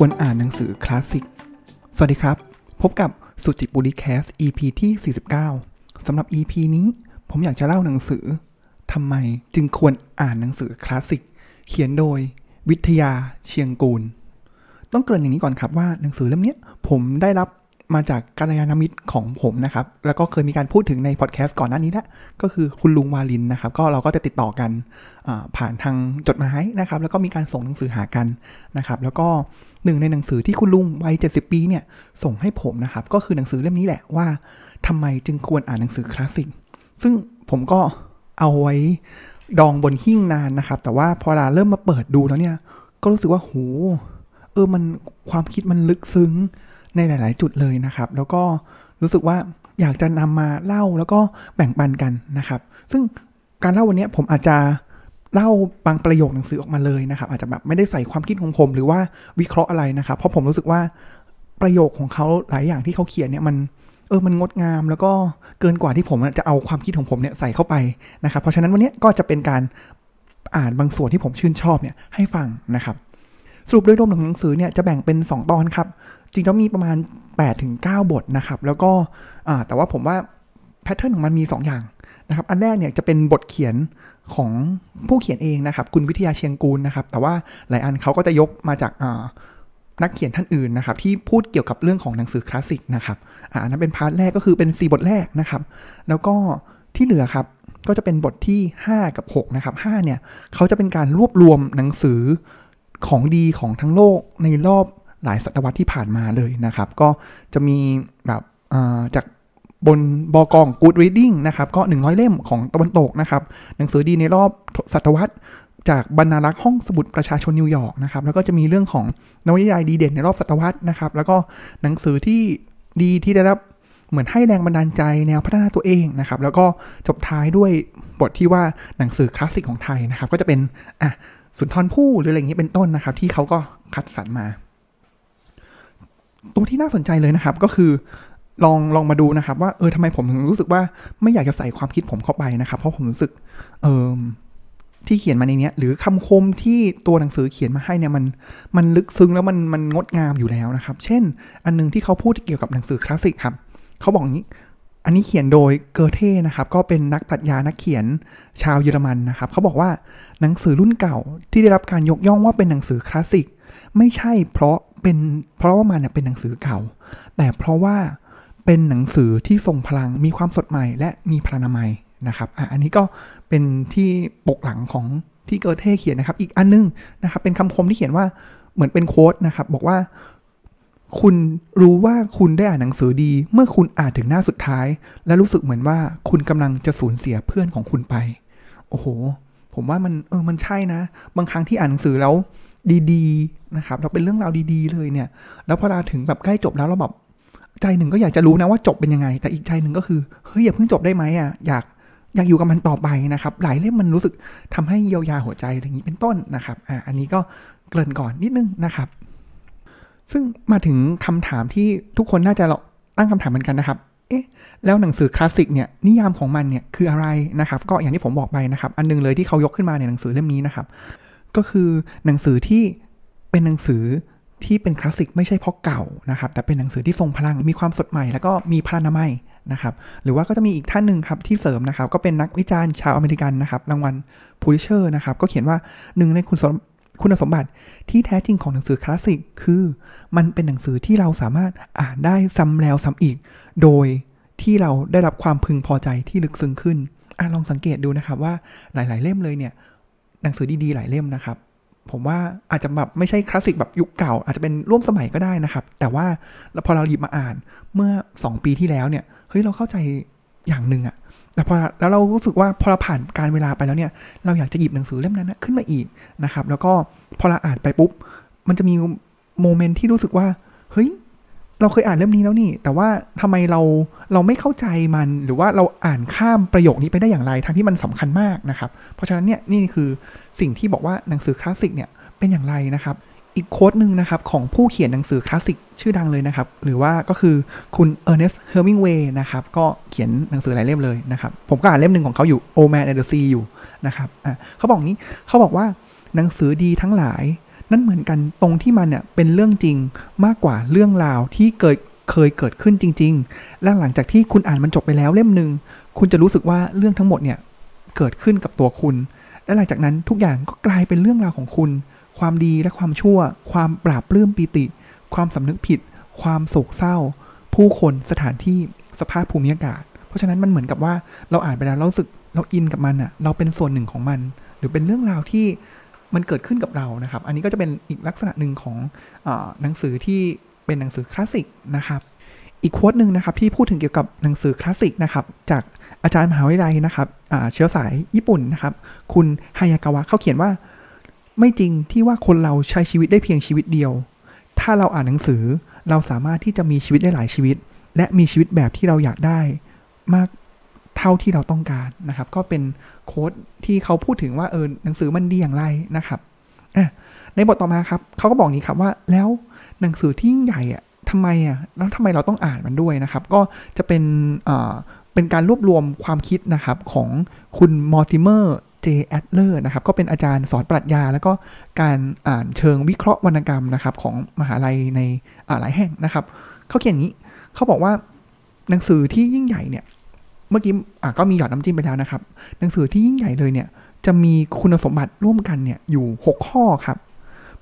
ควรอ่านหนังสือคลาสสิก สวัสดีครับ พบกับสุจิบุริแคส EP ที่ 49สำหรับ EP นี้ผมอยากจะเล่าหนังสือทำไมจึงควรอ่านหนังสือคลาสสิก เขียนโดย วิทยาเชียงกูล ต้องเกริ่นอย่างนี้ก่อนครับว่าหนังสือเล่มนี้ผมได้รับ มาจากกัลยาณมิตรของผมนะครับ แล้วก็เคยมีการพูดถึงในพอดแคสต์ก่อนหน้านี้นะก็คือคุณลุงวาลินนะครับ ก็เราก็จะติดต่อกันผ่านทางจดหมายนะครับ แล้วก็มีการส่งหนังสือหากันนะครับ แล้วก็หนึ่งในหนังสือที่คุณลุงวัย70 ปีเนี่ยส่งให้ผมนะครับ ก็คือหนังสือเล่มนี้แหละว่าทำไมจึงควรอ่านหนังสือคลาสสิกซึ่งผมก็เอาไว้ดองบนหิ้งนานนะครับ แต่ว่าพอเราเริ่มมาเปิดดูแล้วเนี่ย ก็รู้สึกว่าโหเออมันความคิดมันลึกซึ้ง ในหลาย ๆ จุดเลยนะครับ แล้วก็รู้สึกว่าอยากจะนำมาเล่าแล้วก็แบ่งปันกันนะครับ ซึ่งการเล่าวันนี้ผมอาจจะเล่าบางประโยคหนังสือออกมาเลยนะครับ อาจจะแบบไม่ได้ใส่ความคิดของผม หรือว่าวิเคราะห์อะไรนะครับ เพราะผมรู้สึกว่าประโยคของเขาหลายอย่างที่เขาเขียนเนี่ยมันเออมันงดงามแล้วก็เกินกว่าที่ผมจะเอาความคิดของผมเนี่ยใส่เข้าไปนะครับ เพราะฉะนั้นวันนี้ก็จะเป็นการอ่านบางส่วนที่ผมชื่นชอบเนี่ยให้ฟังนะครับ สรุปโดยรวมของหนังสือเนี่ยจะแบ่งเป็น 2 ตอนครับ จริงๆมีประมาณ8ถึง9บทนะครับ แล้วก็แต่ว่าผมว่า pattern ของมันมี 2 อย่างนะครับ อันแรกเนี่ยจะเป็นบทเขียนของผู้เขียนเองนะครับ คุณวิทยาเชียงกูลนะครับ แต่ว่าหลายอันเขาก็จะยกมาจากนักเขียนท่านอื่นนะครับ ที่พูดเกี่ยวกับเรื่องของหนังสือคลาสสิกนะครับอันนั้นเป็น part แรกก็คือเป็น 4 บทแรกนะครับ แล้วก็ที่เหลือครับก็จะเป็นบทที่ 5 กับ 6 นะครับ5เนี่ยเขาจะเป็นการรวบรวมหนังสือของดีของทั้งโลกในรอบ หลายศตวรรษที่ผ่านมาเลยนะครับ ก็จะมีแบบจากบนบอกอง Good Reading นะครับก็ 100 เล่มของตะวันตกนะครับ หนังสือดีในรอบศตวรรษจากบรรณารักษ์ห้องสมุดประชาชนนิวยอร์กนะครับ แล้วก็จะมีเรื่องของนวนิยายดีเด่นในรอบศตวรรษนะครับ แล้วก็หนังสือที่ดีที่ได้รับเหมือนให้แรงบันดาลใจแนวพัฒนาตัวเองนะครับ แล้วก็จบท้ายด้วยบทที่ว่าหนังสือคลาสสิกของไทยนะครับ ก็จะเป็นอะสุนทรภู่หรืออะไรอย่างนี้เป็นต้นนะครับ ที่เขาก็คัดสรรมา ตัวที่น่าสนใจเลยนะครับก็คือลองลองมาดูนะครับว่าเออทำไมผมถึงรู้สึกว่าไม่อยากจะใส่ความคิดผมเข้าไปนะครับ เพราะผมรู้สึกเออที่เขียนมาในนี้หรือคำคมที่ตัวหนังสือเขียนมาให้เนี่ยมันมันลึกซึ้งแล้วมันมันงดงามอยู่แล้วนะครับ เช่น อันนึงที่เขาพูดเกี่ยวกับหนังสือคลาสสิกครับเขาบอกงี้ อันนี้เขียนโดยเกอเท่นะครับ ก็เป็นนักปรัชญานักเขียนชาวเยอรมันนะครับเขาบอกว่าหนังสือรุ่นเก่าที่ได้รับการยกย่องว่าเป็นหนังสือคลาสสิก ไม่ใช่เพราะเป็นเพราะว่ามันเป็นหนังสือเก่า แต่เพราะว่าเป็นหนังสือที่ทรงพลังมีความสดใหม่ และมีพลานามัยนะครับอะอันนี้ก็เป็นที่ปกหลังของที่เกอเท่เขียนนะครับ อีกอันนึงนะครับ เป็นคำคมที่เขียนว่าเหมือนเป็นโค้ดนะครับ บอกว่า คุณรู้ว่าคุณได้อ่านหนังสือดี เมื่อคุณอ่านถึงหน้าสุดท้าย และรู้สึกเหมือนว่าคุณกำลังจะสูญเสียเพื่อนของคุณไป โอ้โห ผมว่ามันเออมันใช่นะ บางครั้งที่อ่านหนังสือแล้ว ดีๆนะครับเราเป็นเรื่องราวดีๆ เลยเนี่ย แล้วพอเราถึงแบบใกล้จบแล้วเราแบบใจหนึ่งก็อยากจะรู้นะว่าจบเป็นยังไง แต่อีกใจหนึ่งก็คือเฮ้ยอย่าเพิ่งจบได้ไหมอะอยากอยากอยู่กับมันต่อไปนะครับ หลายเล่มมันรู้สึกทำให้เยียวยาหัวใจอะไรอย่างนี้เป็นต้นนะครับอ่าอันนี้ก็เกริ่นก่อนนิดนึงนะครับ ซึ่งมาถึงคำถามที่ทุกคนน่าจะตั้งคำถามเหมือนกันนะครับ เอ๊ะ แล้วหนังสือคลาสสิกเนี่ยนิยามของมันเนี่ยคืออะไรนะครับ ก็อย่างที่ผมบอกไปนะครับ อันนึงเลยที่เขายกขึ้นมาในหนังสือเล่มนี้นะครับ ก็คือหนังสือที่เป็นหนังสือที่เป็นคลาสสิกไม่ใช่เพราะเก่านะครับ แต่เป็นหนังสือที่ทรงพลังมีความสดใหม่ แล้วก็มีพลานามัยนะครับ หรือว่าก็จะมีอีกท่านหนึ่งครับที่เสริมนะครับ ก็เป็นนักวิจารณ์ชาวอเมริกันนะครับ รางวัลพูลิเชอร์นะครับ ก็เขียนว่าหนึ่งในคุณคุณสมบัติที่แท้จริงของหนังสือคลาสสิกคือ มันเป็นหนังสือที่เราสามารถอ่านได้ซ้ำแล้วซ้ำอีก โดยที่เราได้รับความพึงพอใจที่ลึกซึ้งขึ้นอลองสังเกตดูนะครับว่าหลาย ๆ เล่มเลยเนี่ย หนังสือดีๆหลายเล่มนะครับ ผมว่าอาจจะแบบไม่ใช่คลาสสิกแบบยุคเก่า อาจจะเป็นร่วมสมัยก็ได้นะครับ แต่ว่าพอเราหยิบมาอ่านเมื่อ 2 ปีที่แล้วเนี่ยเฮ้ยเราเข้าใจอย่างหนึ่งอะแต่พอแล้วเรารู้สึกว่าพอเราผ่านการเวลาไปแล้วเนี่ย เราอยากจะหยิบหนังสือเล่มนั้นนะขึ้นมาอีกนะครับ แล้วก็พอเราอ่านไปปุ๊บ มันจะมีโมเมนต์ที่รู้สึกว่า เฮ้ย เราเคยอ่านเล่มนี้แล้วนี่ แต่ว่าทำไมเราเราไม่เข้าใจมัน หรือว่าเราอ่านข้ามประโยคนี้ไปได้อย่างไรทั้งที่มันสำคัญมากนะครับ เพราะฉะนั้นเนี่ยนี่คือสิ่งที่บอกว่าหนังสือคลาสสิกเนี่ยเป็นอย่างไรนะครับ อีกโค้ดหนึ่งนะครับของผู้เขียนหนังสือคลาสสิกชื่อดังเลยนะครับ หรือว่าก็คือคุณเออร์เนสต์เฮอร์มิงเวย์นะครับ ก็เขียนหนังสือหลายเล่มเลยนะครับ ผมก็อ่านเล่มหนึ่งของเขาอยู่ Old Man and the Sea อยู่นะครับอะเขาบอกนี้เขาบอกว่าหนังสือดีทั้งหลาย นั่นเหมือนกันตรงที่มันเนี่ยเป็นเรื่องจริงมากกว่าเรื่องราวที่เกิดเคยเกิดขึ้นจริง ๆ และหลังจากที่คุณอ่านมันจบไปแล้วเล่มหนึ่งคุณจะรู้สึกว่าเรื่องทั้งหมดเนี่ยเกิดขึ้นกับตัวคุณ และหลังจากนั้นทุกอย่างก็กลายเป็นเรื่องราวของคุณ ความดีและความชั่ว ความปราบปลื้มปีติ ความสำนึกผิด ความโศกเศร้า ผู้คนสถานที่สภาพภูมิอากาศ เพราะฉะนั้นมันเหมือนกับว่าเราอ่านไปแล้วเราสึกเราอินกับมันอะเราเป็นส่วนหนึ่งของมัน หรือเป็นเรื่องราวที่ มันเกิดขึ้นกับเรานะครับ อันนี้ก็จะเป็นอีกลักษณะหนึ่งของอหนังสือที่เป็นหนังสือคลาสสิกนะครับ อีกโค้ดหนึ่งนะครับที่พูดถึงเกี่ยวกับหนังสือคลาสสิกนะครับจากอาจารย์มหาวิทยาลัยนะครับเชื้อสายญี่ปุ่นนะครับ คุณฮายากาวะเขาเขียนว่าไม่จริงที่ว่าคนเราใช้ชีวิตได้เพียงชีวิตเดียว ถ้าเราอ่านหนังสือเราสามารถที่จะมีชีวิตได้หลายชีวิต และมีชีวิตแบบที่เราอยากได้ มาก เท่าที่เราต้องการนะครับ ก็เป็นโค้ดที่เขาพูดถึงว่าเออหนังสือมันดีอย่างไรนะครับในบทต่อมาครับเขาก็บอกนี้ครับว่าแล้วหนังสือที่ยิ่งใหญ่อะทำไมอะแล้วทำไมเราต้องอ่านมันด้วยนะครับ ก็จะเป็นเป็นการรวบรวมความคิดนะครับของคุณมอร์ติเมอร์เจแอดเลอร์นะครับ ก็เป็นอาจารย์สอนปรัชญา แล้วก็การอ่านเชิงวิเคราะห์วรรณกรรมนะครับ ของมหาลัยในหลายแห่งนะครับเขาเขียนนี้เขาบอกว่าหนังสือที่ยิ่งใหญ่เนี่ย เมื่อกี้ก็มีหยอดน้ำจิ้มไปแล้วนะครับ หนังสือที่ยิ่งใหญ่เลยเนี่ยจะมีคุณสมบัติร่วมกันเนี่ยอยู่ 6 ข้อครับ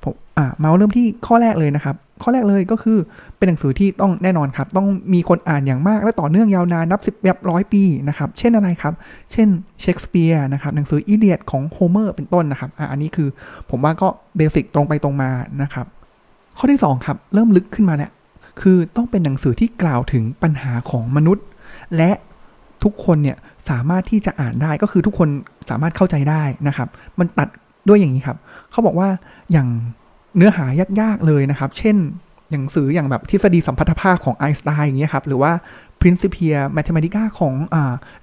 ผมอ่ามาเริ่มที่ข้อแรกเลยนะครับ ข้อแรกเลยก็คือเป็นหนังสือที่ต้องแน่นอนครับ ต้องมีคนอ่านอย่างมากและต่อเนื่องยาวนานนับสิบแบบร้อยปีนะครับ เช่นอะไรครับ เช่นเชคสเปียร์นะครับหนังสืออีเลียดของโฮเมอร์เป็นต้นนะครับอ่าอันนี้คือผมว่าก็เบสิกตรงไปตรงมานะครับ ข้อที่2ครับเริ่มลึกขึ้นมาแล้วคือต้องเป็นหนังสือที่กล่าวถึงปัญหาของมนุษย์ และ ทุกคนเนี่ยสามารถที่จะอ่านได้ก็คือทุกคนสามารถเข้าใจได้นะครับ มันตัดด้วยอย่างนี้ครับ เขาบอกว่าอย่างเนื้อหายากๆเลยนะครับ เช่นหนังสืออย่างแบบทฤษฎีสัมพัทธภาพของไอน์สไตน์อย่างเงี้ยครับ หรือว่า Principia Mathematica ของ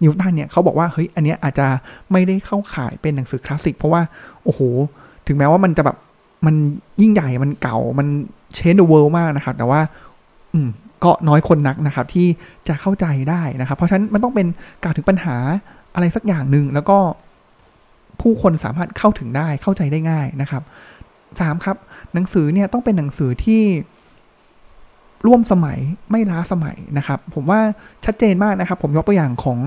นิวตันเนี่ยเขาบอกว่าเฮ้ยอันเนี้ยอาจจะไม่ได้เข้าข่ายเป็นหนังสือคลาสสิกเพราะว่า โอ้โห ถึงแม้ว่ามันจะแบบมันยิ่งใหญ่มันเก่ามัน change the world มากนะครับ แต่ว่า อืม ก็น้อยคนนักนะครับที่จะเข้าใจได้นะครับ เพราะฉะนั้นมันต้องเป็นกล่าวถึงปัญหาอะไรสักอย่างหนึ่งแล้วก็ผู้คนสามารถเข้าถึงได้เข้าใจได้ง่ายนะครับสามครับ หนังสือเนี่ยต้องเป็นหนังสือที่ร่วมสมัยไม่ล้าสมัยนะครับ ผมว่าชัดเจนมากนะครับ ผมยกตัวอย่างของ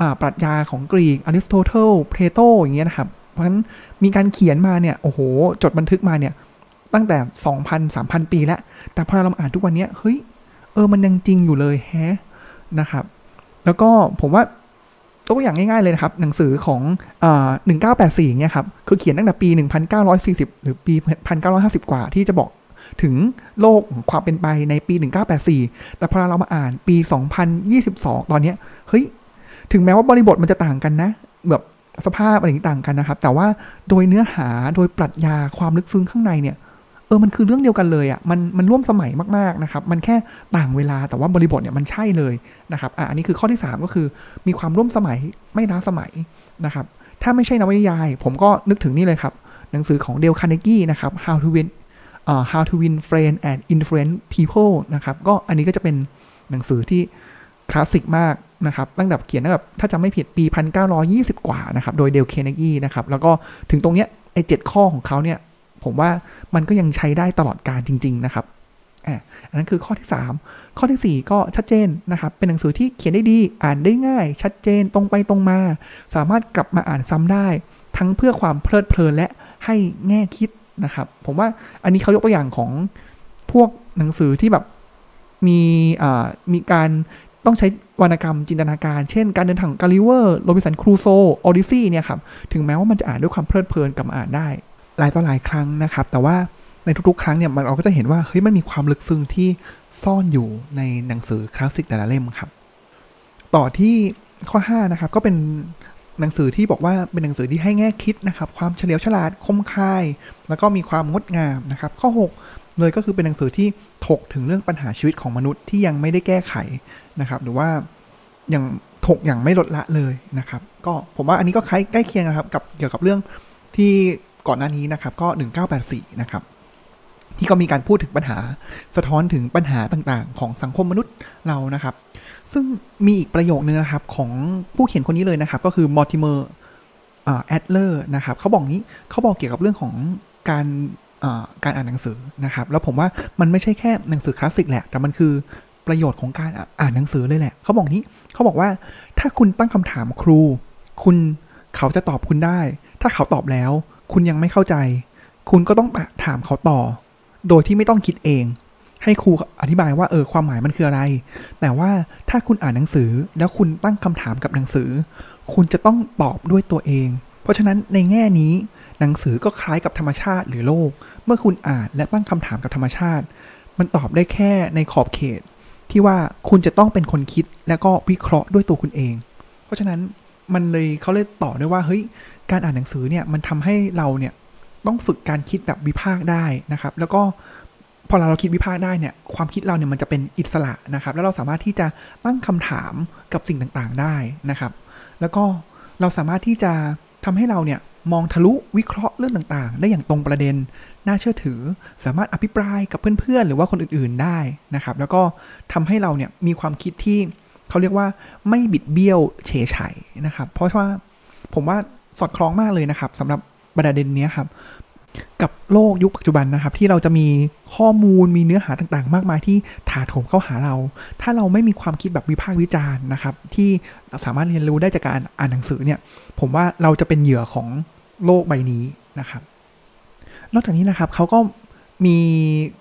อปรัชญาของกรีกอริสโตเติลเพลโตอย่างเงี้ยนะครับ เพราะฉะนั้นมีการเขียนมาเนี่ยโอ้โห จดบันทึกมาเนี่ยตั้งแต่ 2,000 3,000 ปีแล้ว แต่พอเราอ่านทุกวันนี้เฮ้ย เออมันยังจริงอยู่เลยแฮะนะครับ แล้วก็ผมว่าตัวอย่างง่ายๆเลยนะครับ หนังสือของหนึ่งเก้าแปดสี่เนี่ยครับ คือเขียนตั้งแต่ปี 1940 หรือปี 1950 กว่าที่จะบอกถึงโลกความเป็นไปในปี 1984 แต่พอเรามาอ่านปี 2022 ตอนนี้เฮ้ย ถึงแม้ว่าบริบทมันจะต่างกันนะ แบบสภาพอะไรต่างกันนะครับ แต่ว่าโดยเนื้อหาโดยปรัชญาความลึกซึ้งข้างในเนี่ย เออมันคือเรื่องเดียวกันเลยอะ่ะมันมันร่วมสมัยมากๆนะครับ มันแค่ต่างเวลาแต่ว่าบริบทเนี่ยมันใช่เลยนะครับอะอันนี้คือข้อที่ 3 ก็คือ มีความร่วมสมัยไม่ล้าสมัยนะครับ ถ้าไม่ใช่นวนิยาย ผมก็นึกถึงนี่เลยครับ หนังสือของเดลคาร์เนกีนะครับ How to Win uh, How to Win Friends and Influence People นะครับก็อันนี้ก็จะเป็นหนังสือที่คลาสสิกมากนะครับตั้งแต่เขียนตั้งแต่ถ้าจำไม่ผิดปี 1920 กว่านะครับ โดยเดล คาร์เนกีนะครับ แล้วก็ถึงตรงเนี้ยไอ้เจ็ดข้อของเขาเนี่ย ผมว่ามันก็ยังใช้ได้ตลอดการจริง ๆ นะครับอันนั้นคือข้อที่ 3 ข้อที่ 4 ก็ชัดเจนนะครับ เป็นหนังสือที่เขียนได้ดี อ่านได้ง่าย ชัดเจนตรงไปตรงมา สามารถกลับมาอ่านซ้ำได้ ทั้งเพื่อความเพลิดเพลินและให้แง่คิดนะครับ ผมว่าอันนี้เขายกตัวอย่างของพวกหนังสือที่แบบมีมีการต้องใช้วรรณกรรมจินตนาการ เช่น การเดินทางกัลลิเวอร์ โรบินสันครูโซออดิซี่เนี่ยครับ ถึงแม้ว่ามันจะอ่านด้วยความเพลิดเพลินกับอ่านได้ หลายต่อหลายครั้งนะครับ แต่ว่าในทุกๆ ครั้งเนี่ยมันเราก็จะเห็นว่าเฮ้ยมันมีความลึกซึ้งที่ซ่อนอยู่ในหนังสือคลาสสิกแต่ละเล่มครับ ต่อที่ข้อ5นะครับก็เป็นหนังสือที่บอกว่าเป็นหนังสือที่ให้แง่คิดนะครับ ความเฉลียวฉลาดคมคาย แล้วก็มีความงดงามนะครับ ข้อ 6 เลยก็คือเป็นหนังสือที่ถกถึงเรื่องปัญหาชีวิตของมนุษย์ที่ยังไม่ได้แก้ไขนะครับ หรือว่ายังถกอย่างไม่ลดละเลยนะครับ ก็ผมว่าอันนี้ก็คล้ายใกล้เคียงนะครับ กับเกี่ยวกับเรื่องที่ ก่อนหน้านี้นะครับก็ 1984 นะครับที่ก็มีการพูดถึงปัญหาสะท้อนถึงปัญหาต่างๆ ของสังคมมนุษย์เรานะครับ ซึ่งมีอีกประโยคนึงนะครับของผู้เขียนคนนี้เลยนะครับ ก็คือมอร์ติเมอร์แอดเลอร์นะครับเขาบอกนี้เขาบอกเกี่ยวกับเรื่องของการการอ่านหนังสือนะครับ แล้วผมว่ามันไม่ใช่แค่หนังสือคลาสสิกแหละ แต่มันคือประโยชน์ของการอ่านหนังสือเลยแหละเขาบอกนี้เขาบอกว่าถ้าคุณตั้งคำถามครู คุณเขาจะตอบคุณได้ ถ้าเขาตอบแล้ว คุณยังไม่เข้าใจ คุณก็ต้องถามเขาต่อ โดยที่ไม่ต้องคิดเอง ให้ครูอธิบายว่าเออความหมายมันคืออะไร แต่ว่าถ้าคุณอ่านหนังสือแล้วคุณตั้งคำถามกับหนังสือ คุณจะต้องตอบด้วยตัวเอง เพราะฉะนั้นในแง่นี้หนังสือก็คล้ายกับธรรมชาติหรือโลก เมื่อคุณอ่านและตั้งคำถามกับธรรมชาติ มันตอบได้แค่ในขอบเขต ที่ว่าคุณจะต้องเป็นคนคิดและก็วิเคราะห์ด้วยตัวคุณเอง เพราะฉะนั้น มันเลยเขาเลยต่อด้วยว่าเฮ้ยการอ่านหนังสือเนี่ยมันทำให้เราเนี่ยต้องฝึกการคิดแบบวิพากษ์ได้นะครับ แล้วก็พอเราเราคิดวิพากษ์ได้เนี่ยความคิดเราเนี่ยมันจะเป็นอิสระนะครับ แล้วเราสามารถที่จะตั้งคำถามกับสิ่งต่างๆได้นะครับ แล้วก็เราสามารถที่จะทำให้เราเนี่ยมองทะลุวิเคราะห์เรื่องต่างๆ ได้อย่างตรงประเด็น น่าเชื่อถือ สามารถอภิปรายกับเพื่อนๆ หรือว่าคนอื่นๆได้นะครับ แล้วก็ทำให้เราเนี่ยมีความคิดที่ เขาเรียกว่าไม่บิดเบี้ยวเฉยฉนะครับ เพราะว่าผมว่าสอดคล้องมากเลยนะครับสำหรับประเด็นนี้ครับ กับโลกยุคปัจจุบันนะครับ ที่เราจะมีข้อมูลมีเนื้อหาต่างๆ มากมายที่ถาโถมเข้าหาเรา ถ้าเราไม่มีความคิดแบบวิพากษ์วิจารณ์นะครับ ที่สามารถเรียนรู้ได้จากการอ่านหนังสือเนี่ย ผมว่าเราจะเป็นเหยื่อของโลกใบนี้นะครับ นอกจากนี้นะครับเขาก็มี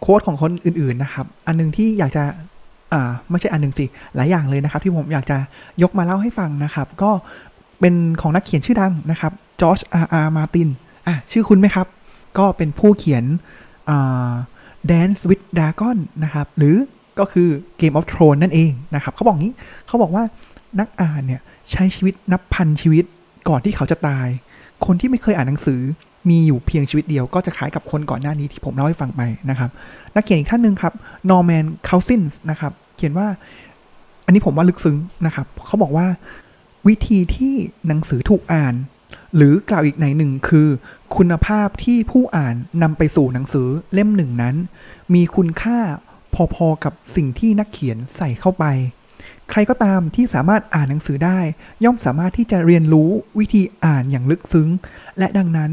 โค้ดของคนอื่นๆนะครับ อันนึงที่อยากจะ อ่าไม่ใช่อันหนึ่งสิหลายอย่างเลยนะครับ ที่ผมอยากจะยกมาเล่าให้ฟังนะครับ ก็เป็นของนักเขียนชื่อดังนะครับจอร์จอาร์อาร์มาตินอะชื่อคุณไหมครับ ก็เป็นผู้เขียนอ่า Dance with Dragon นะครับ หรือก็คือ Game of Thrones นั่นเองนะครับเขาบอกงี้เขาบอกว่านักอ่านเนี่ยใช้ชีวิตนับพันชีวิตก่อนที่เขาจะตาย คนที่ไม่เคยอ่านหนังสือ มีอยู่เพียงชีวิตเดียวก็จะคล้ายกับคนก่อนหน้านี้ที่ผมเล่าให้ฟังไปนะครับ นักเขียนอีกท่านหนึ่งครับนอร์แมนคาซินส์นะครับ เขียนว่า อันนี้ผมว่าลึกซึ้งนะครับ เขาบอกว่าวิธีที่หนังสือถูกอ่าน หรือกล่าวอีกในหนึ่งคือ คุณภาพที่ผู้อ่านนำไปสู่หนังสือเล่มหนึ่งนั้น มีคุณค่าพอๆกับสิ่งที่นักเขียนใส่เข้าไป ใครก็ตามที่สามารถอ่านหนังสือได้ ย่อมสามารถที่จะเรียนรู้วิธีอ่านอย่างลึกซึ้ง และดังนั้น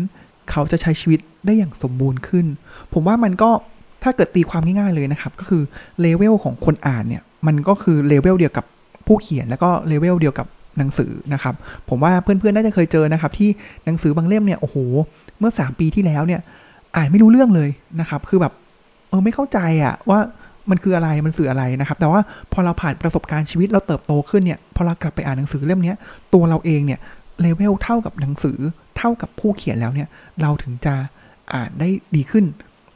เขาจะใช้ชีวิตได้อย่างสมบูรณ์ขึ้น ผมว่ามันก็ถ้าเกิดตีความง่ายๆเลยนะครับ ก็คือเลเวลของคนอ่านเนี่ย มันก็คือเลเวลเดียวกับผู้เขียนแล้วก็เลเวลเดียวกับหนังสือนะครับ ผมว่าเพื่อนๆ น่าจะเคยเจอนะครับ ที่หนังสือบางเล่มเนี่ย โอ้โห เมื่อ 3 ปีที่แล้วเนี่ย อ่านไม่รู้เรื่องเลยนะครับ คือแบบเออไม่เข้าใจอะว่ามันคืออะไรมันสื่ออะไรนะครับ แต่ว่าพอเราผ่านประสบการณ์ชีวิตเราเติบโตขึ้นเนี่ย พอเรากลับไปอ่านหนังสือเล่มนี้ตัวเราเองเนี่ยเลเวลเท่ากับหนังสือ เท่ากับผู้เขียนแล้วเนี่ยเราถึงจะอ่านได้ดีขึ้น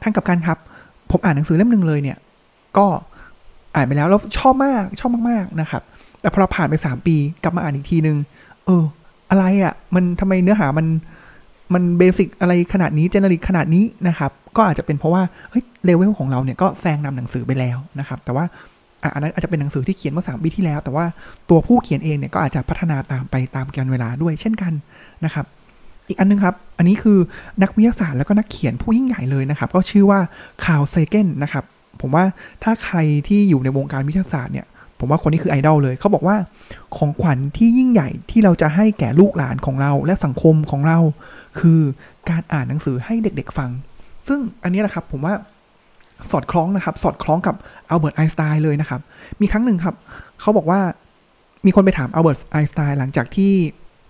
ทั้งกับการครับผมอ่านหนังสือเล่มหนึ่งเลยเนี่ยก็อ่านไปแล้วแล้วชอบมากชอบมากๆนะครับ แต่พอเราผ่านไปสามปีกลับมาอ่านอีกทีนึง เออ อะไรอะ่ะมันทำไมเนื้อหามันมันเบสิกอะไรขนาดนี้เจเนริกขนาดนี้นะครับ ก็อาจจะเป็นเพราะว่าเฮ้ยเลเวลของเราเนี่ยก็แซงนำหนังสือไปแล้วนะครับ แต่ว่าอันนั้นอาจจะเป็นหนังสือที่เขียนเมื่อสามปีที่แล้ว แต่ว่าตัวผู้เขียนเองเนี่ยก็อาจจะพัฒนาตามไปตามกาลเวลาด้วยเช่นกันนะครับ อีกอันนึงครับ อันนี้คือนักวิทยาศาสตร์แล้วก็นักเขียนผู้ยิ่งใหญ่เลยนะครับ ก็ชื่อว่าคาร์ลเซเกนนะครับ ผมว่าถ้าใครที่อยู่ในวงการวิทยาศาสตร์เนี่ย ผมว่าคนนี้คือไอดอลเลย เขาบอกว่าของขวัญที่ยิ่งใหญ่ที่เราจะให้แก่ลูกหลานของเราและสังคมของเรา คือการอ่านหนังสือให้เด็กๆฟัง ซึ่งอันนี้นะครับผมว่าสอดคล้องนะครับ สอดคล้องกับอัลเบิร์ตไอน์สไตน์เลยนะครับ มีครั้งหนึ่งครับ เขาบอกว่ามีคนไปถามอัลเบิร์ตไอน์สไตน์หลังจากที่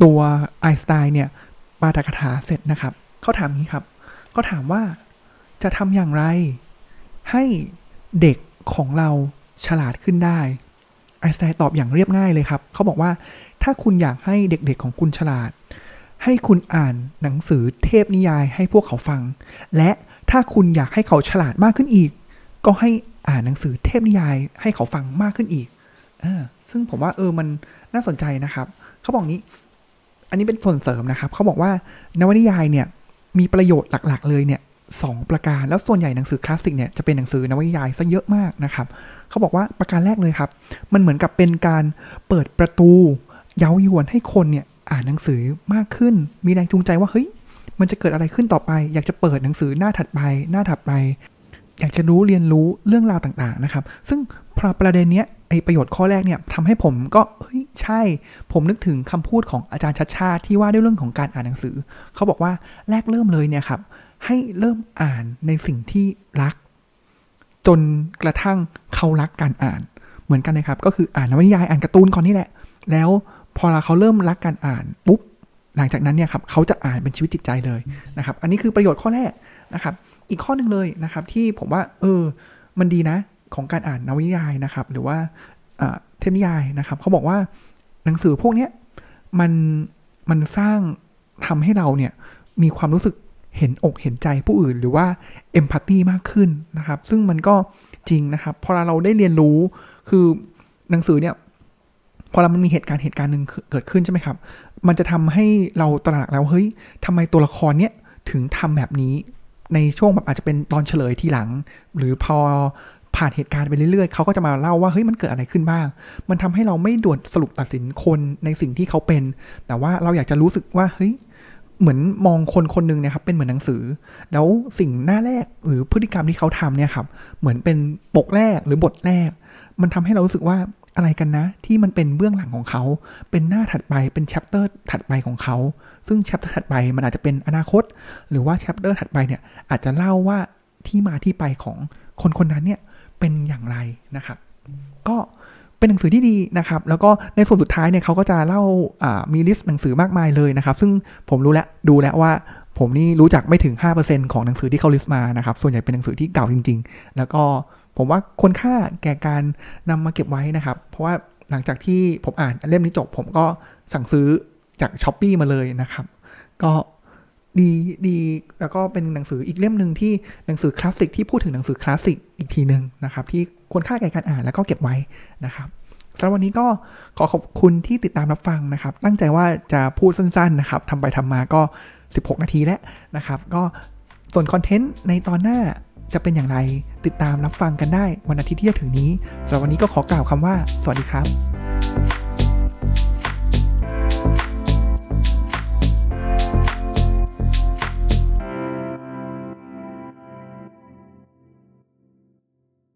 ตัวไอน์สไตน์เนี่ย ปาฐกถาเสร็จนะครับเขาถามงี้ครับเขาถามว่าจะทำอย่างไร ให้เด็กของเราฉลาดขึ้นได้ไอสไตน์ตอบอย่างเรียบง่ายเลยครับเขาบอกว่าถ้าคุณอยากให้เด็กๆของคุณฉลาด ให้คุณอ่านหนังสือเทพนิยายให้พวกเขาฟัง และถ้าคุณอยากให้เขาฉลาดมากขึ้นอีก ก็ให้อ่านหนังสือเทพนิยายให้เขาฟังมากขึ้นอีกอซึ่งผมว่าเออมันน่าสนใจนะครับ เขาบอกนี้ อันนี้เป็นส่วนเสริมนะครับเขาบอกว่านวนิยายเนี่ยมีประโยชน์หลักๆ เลยเนี่ยสองประการแล้วส่วนใหญ่หนังสือคลาสสิกเนี่ยจะเป็นหนังสือนวนิยายซะเยอะมากนะครับเขาบอกว่าประการแรกเลยครับ มันเหมือนกับเป็นการเปิดประตู เย้ายวนให้คนเนี่ยอ่านหนังสือมากขึ้น มีแรงจูงใจว่าเฮ้ยมันจะเกิดอะไรขึ้นต่อไป อยากจะเปิดหนังสือหน้าถัดไป หน้าถัดไป อยากจะรู้เรียนรู้เรื่องราวต่างๆนะครับ ซึ่งพอประเด็นเนี้ย ไอประโยชน์ข้อแรกเนี่ยทำให้ผมก็เฮ้ยใช่ ผมนึกถึงคำพูดของอาจารย์ชัดชาติที่ว่าด้วยเรื่องของการอ่านหนังสือ เขาบอกว่าแรกเริ่มเลยเนี่ยครับ ให้เริ่มอ่านในสิ่งที่รัก จนกระทั่งเขารักการอ่าน เหมือนกันเลยครับ ก็คืออ่านนวนิยายอ่านการ์ตูนก่อนนี่แหละ แล้วพอเขาเริ่มรักการอ่านปุ๊บหลังจากนั้นเนี่ยครับเขาจะอ่านเป็นชีวิตจิตใจเลยนะครับ อันนี้คือประโยชน์ข้อแรกนะครับ อีกข้อหนึ่งเลยนะครับ ที่ผมว่า เออ มันดีนะ ของการอ่านนวนิยายนะครับ หรือว่าเทพนิยายนะครับเขาบอกว่าหนังสือพวกเนี้มันมันสร้างทำให้เราเนี่ยมีความรู้สึกเห็นอกเห็นใจผู้อื่น หรือว่าเอมพัตตีมากขึ้นนะครับ ซึ่งมันก็จริงนะครับ พอเราได้เรียนรู้คือหนังสือเนี่ยพอเรามันมีเหตุการณ์เหตุการณ์หนึ่งเกิดขึ้นใช่ไหมครับ มันจะทำให้เราตระหนักแล้วเฮ้ยทำไมตัวละครเนี่ยถึงทำแบบนี้ในช่วงแบบอาจจะเป็นตอนเฉลยทีหลัง หรือพอ ผ่านเหตุการณ์ไปเรื่อยๆ เขาก็จะมาเล่าว่าเฮ้ยมันเกิดอะไรขึ้นบ้าง มันทำให้เราไม่ด่วนสรุปตัดสินคนในสิ่งที่เขาเป็น แต่ว่าเราอยากจะรู้สึกว่าเฮ้ยเหมือนมองคนคนหนึ่งเนี่ยครับเป็นเหมือนหนังสือ แล้วสิ่งหน้าแรกหรือพฤติกรรมที่เขาทำเนี่ยครับเหมือนเป็นปกแรกหรือบทแรก มันทำให้เรารู้สึกว่าอะไรกันนะ ที่มันเป็นเบื้องหลังของเขา เป็นหน้าถัดไปเป็น chapter ถัดไปของเขา ซึ่ง chapter ถัดไปมันอาจจะเป็นอนาคต หรือว่า chapter ถัดไปเนี่ยอาจจะเล่าว่าที่มาที่ไปของคนคนนั้นเนี่ย เป็นอย่างไรนะครับ ก็เป็นหนังสือที่ดีนะครับ แล้วก็ในส่วนสุดท้ายเนี่ยเขาก็จะเล่ามี list หนังสือมากมายเลยนะครับ ซึ่งผมรู้แล้วดูแล้วว่าผมนี่รู้จักไม่ถึง 5%ของหนังสือที่เขา list มานะครับ ส่วนใหญ่เป็นหนังสือที่เก่าจริง ๆ แล้วก็ผมว่าควรค่าแก่การนำมาเก็บไว้นะครับ เพราะว่าหลังจากที่ผมอ่านเล่มนี้จบ ผมก็สั่งซื้อจากช้อปปีมาเลยนะครับ ก็ ดีดีแล้วก็เป็นหนังสืออีกเล่มหนึ่งที่หนังสือคลาสสิกที่พูดถึงหนังสือคลาสสิกอีกทีหนึ่งนะครับ ที่ควรค่าแก่การอ่านแล้วก็เก็บไว้นะครับสำหรับวันนี้ก็ขอขอบคุณที่ติดตามรับฟังนะครับ ตั้งใจว่าจะพูดสั้นๆนะครับทำไปทำมาก็ 16 นาทีแล้วนะครับ ก็ส่วนคอนเทนต์ในตอนหน้าจะเป็นอย่างไรติดตามรับฟังกันได้วันอาทิตย์ที่จะถึงนี้สำหรับวันนี้ก็ขอกล่าวคำว่า สวัสดีครับ